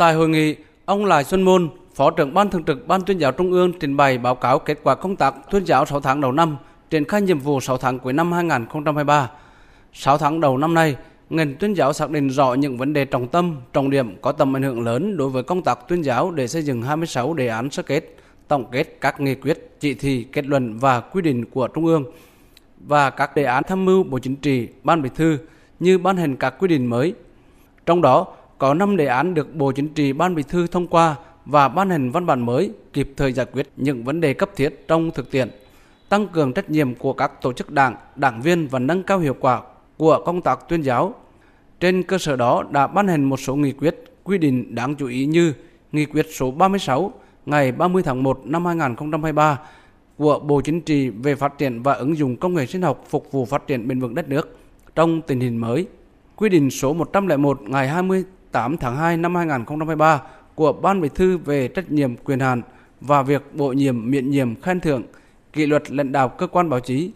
Tại hội nghị, ông Lại Xuân Môn, Phó trưởng Ban Thường trực Ban tuyên giáo Trung ương trình bày báo cáo kết quả công tác tuyên giáo 6 tháng đầu năm, triển khai nhiệm vụ 6 tháng cuối năm 2023. 6 tháng đầu năm nay, ngành tuyên giáo xác định rõ những vấn đề trọng tâm, trọng điểm có tầm ảnh hưởng lớn đối với công tác tuyên giáo để xây dựng 26 đề án sơ kết, tổng kết các nghị quyết, chỉ thị, kết luận và quy định của Trung ương và các đề án tham mưu Bộ Chính trị, Ban Bí thư như ban hành các quy định mới. Trong đó, có 5 đề án được Bộ Chính trị, Ban Bí thư thông qua và ban hành văn bản mới kịp thời giải quyết những vấn đề cấp thiết trong thực tiễn, tăng cường trách nhiệm của các tổ chức đảng, đảng viên và nâng cao hiệu quả của công tác tuyên giáo. Trên cơ sở đó đã ban hành một số nghị quyết, quy định đáng chú ý như Nghị quyết số 36 ngày 30 tháng 1 năm 2023 của Bộ Chính trị về phát triển và ứng dụng công nghệ sinh học phục vụ phát triển bền vững đất nước trong tình hình mới. Quy định số 101 ngày 20. 8 tháng 2 năm 2023 của Ban Bí thư về trách nhiệm quyền hạn và việc bổ nhiệm miễn nhiệm khen thưởng kỷ luật lãnh đạo cơ quan báo chí.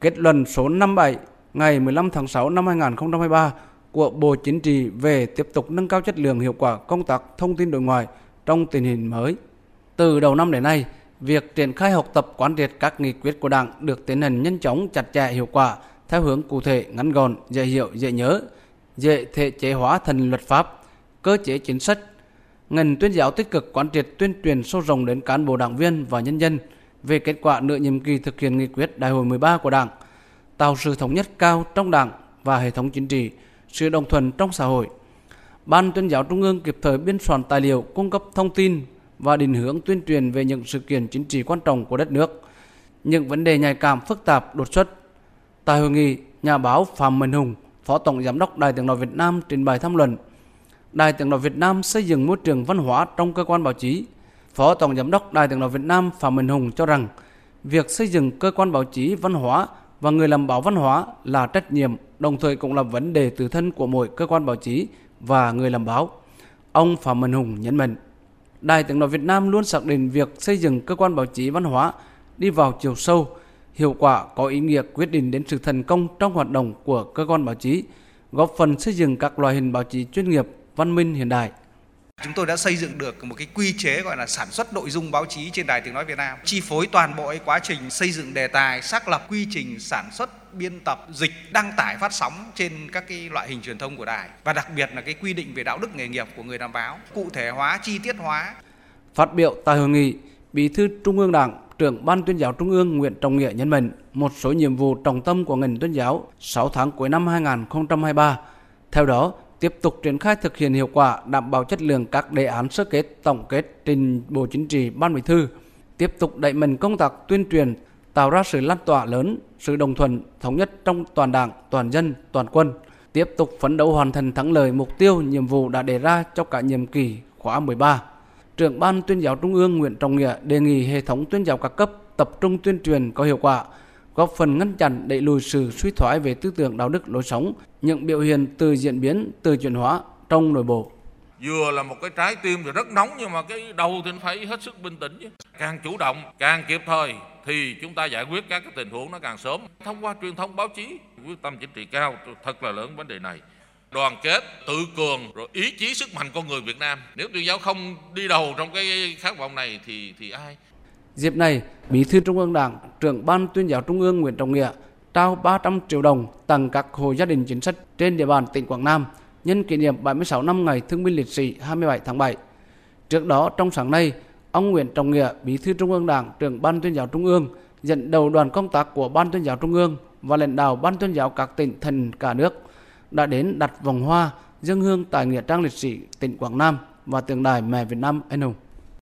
Kết luận số 57 ngày 15 tháng 6 năm 2023 của Bộ Chính trị về tiếp tục nâng cao chất lượng hiệu quả công tác thông tin đối ngoại trong tình hình mới. Từ đầu năm đến nay, việc triển khai học tập quán triệt các nghị quyết của Đảng được tiến hành nhanh chóng, chặt chẽ, hiệu quả theo hướng cụ thể, ngắn gọn, dễ hiểu, dễ nhớ, dễ thể chế hóa thành luật pháp, cơ chế chính sách. Ngành tuyên giáo tích cực quán triệt tuyên truyền sâu rộng đến cán bộ đảng viên và nhân dân về kết quả nửa nhiệm kỳ thực hiện nghị quyết Đại hội 13 của Đảng, tạo sự thống nhất cao trong Đảng và hệ thống chính trị, sự đồng thuận trong xã hội. Ban tuyên giáo Trung ương kịp thời biên soạn tài liệu cung cấp thông tin và định hướng tuyên truyền về những sự kiện chính trị quan trọng của đất nước, những vấn đề nhạy cảm phức tạp đột xuất. Tại hội nghị, nhà báo Phạm Minh Hùng, Phó Tổng Giám đốc Đài tiếng nói Việt Nam trình bày tham luận Đài tiếng nói Việt Nam xây dựng môi trường văn hóa trong cơ quan báo chí. Phó Tổng Giám đốc Đài tiếng nói Việt Nam Phạm Minh Hùng cho rằng việc xây dựng cơ quan báo chí văn hóa và người làm báo văn hóa là trách nhiệm, đồng thời cũng là vấn đề tự thân của mỗi cơ quan báo chí và người làm báo. Ông Phạm Minh Hùng nhấn mạnh, Đài tiếng nói Việt Nam luôn xác định việc xây dựng cơ quan báo chí văn hóa đi vào chiều sâu, hiệu quả có ý nghĩa quyết định đến sự thành công trong hoạt động của cơ quan báo chí, góp phần xây dựng các loại hình báo chí chuyên nghiệp, văn minh hiện đại. Chúng tôi đã xây dựng được một cái quy chế gọi là sản xuất nội dung báo chí trên Đài Tiếng Nói Việt Nam, chi phối toàn bộ quá trình xây dựng đề tài, xác lập quy trình sản xuất, biên tập, dịch, đăng tải, phát sóng trên các cái loại hình truyền thông của đài và đặc biệt là cái quy định về đạo đức nghề nghiệp của người làm báo, cụ thể hóa, chi tiết hóa. Phát biểu tại hội nghị, Bí thư Trung ương Đảng, trưởng Ban tuyên giáo Trung ương Nguyễn Trọng Nghĩa nhấn mạnh một số nhiệm vụ trọng tâm của ngành tuyên giáo 6 tháng cuối năm 2023. Theo đó, tiếp tục triển khai thực hiện hiệu quả đảm bảo chất lượng các đề án sơ kết tổng kết trình Bộ Chính trị Ban Bí thư, tiếp tục đẩy mạnh công tác tuyên truyền, tạo ra sự lan tỏa lớn, sự đồng thuận thống nhất trong toàn đảng, toàn dân, toàn quân, tiếp tục phấn đấu hoàn thành thắng lợi mục tiêu nhiệm vụ đã đề ra cho cả nhiệm kỳ khóa 13. Trưởng Ban tuyên giáo Trung ương Nguyễn Trọng Nghĩa đề nghị hệ thống tuyên giáo các cấp tập trung tuyên truyền có hiệu quả, góp phần ngăn chặn đẩy lùi sự suy thoái về tư tưởng đạo đức lối sống, những biểu hiện từ diễn biến, từ chuyển hóa trong nội bộ. Vừa là một cái trái tim thì rất nóng nhưng mà cái đầu thì phải hết sức bình tĩnh chứ. Càng chủ động, càng kịp thời thì chúng ta giải quyết các cái tình huống nó càng sớm. Thông qua truyền thông báo chí, quyết tâm chính trị cao thật là lớn vấn đề này đoàn kết tự cường rồi ý chí sức mạnh con người Việt Nam nếu tuyên giáo không đi đầu trong cái khát vọng này thì thì ai Dịp này, Bí thư Trung ương Đảng, trưởng Ban tuyên giáo Trung ương Nguyễn Trọng Nghĩa trao 300 triệu đồng tặng các hộ gia đình chính sách trên địa bàn tỉnh Quảng Nam nhân kỷ niệm 76 năm ngày thương binh liệt sĩ 27 tháng 7. Trước đó, trong sáng nay, ông Nguyễn Trọng Nghĩa, Bí thư Trung ương Đảng, trưởng Ban tuyên giáo Trung ương, dẫn đầu đoàn công tác của Ban tuyên giáo Trung ương và lãnh đạo Ban tuyên giáo các tỉnh thành cả nước đã đến đặt vòng hoa dân hương tại nghĩa trang liệt sĩ tỉnh Quảng Nam và tượng đài mẹ Việt Nam anh hùng.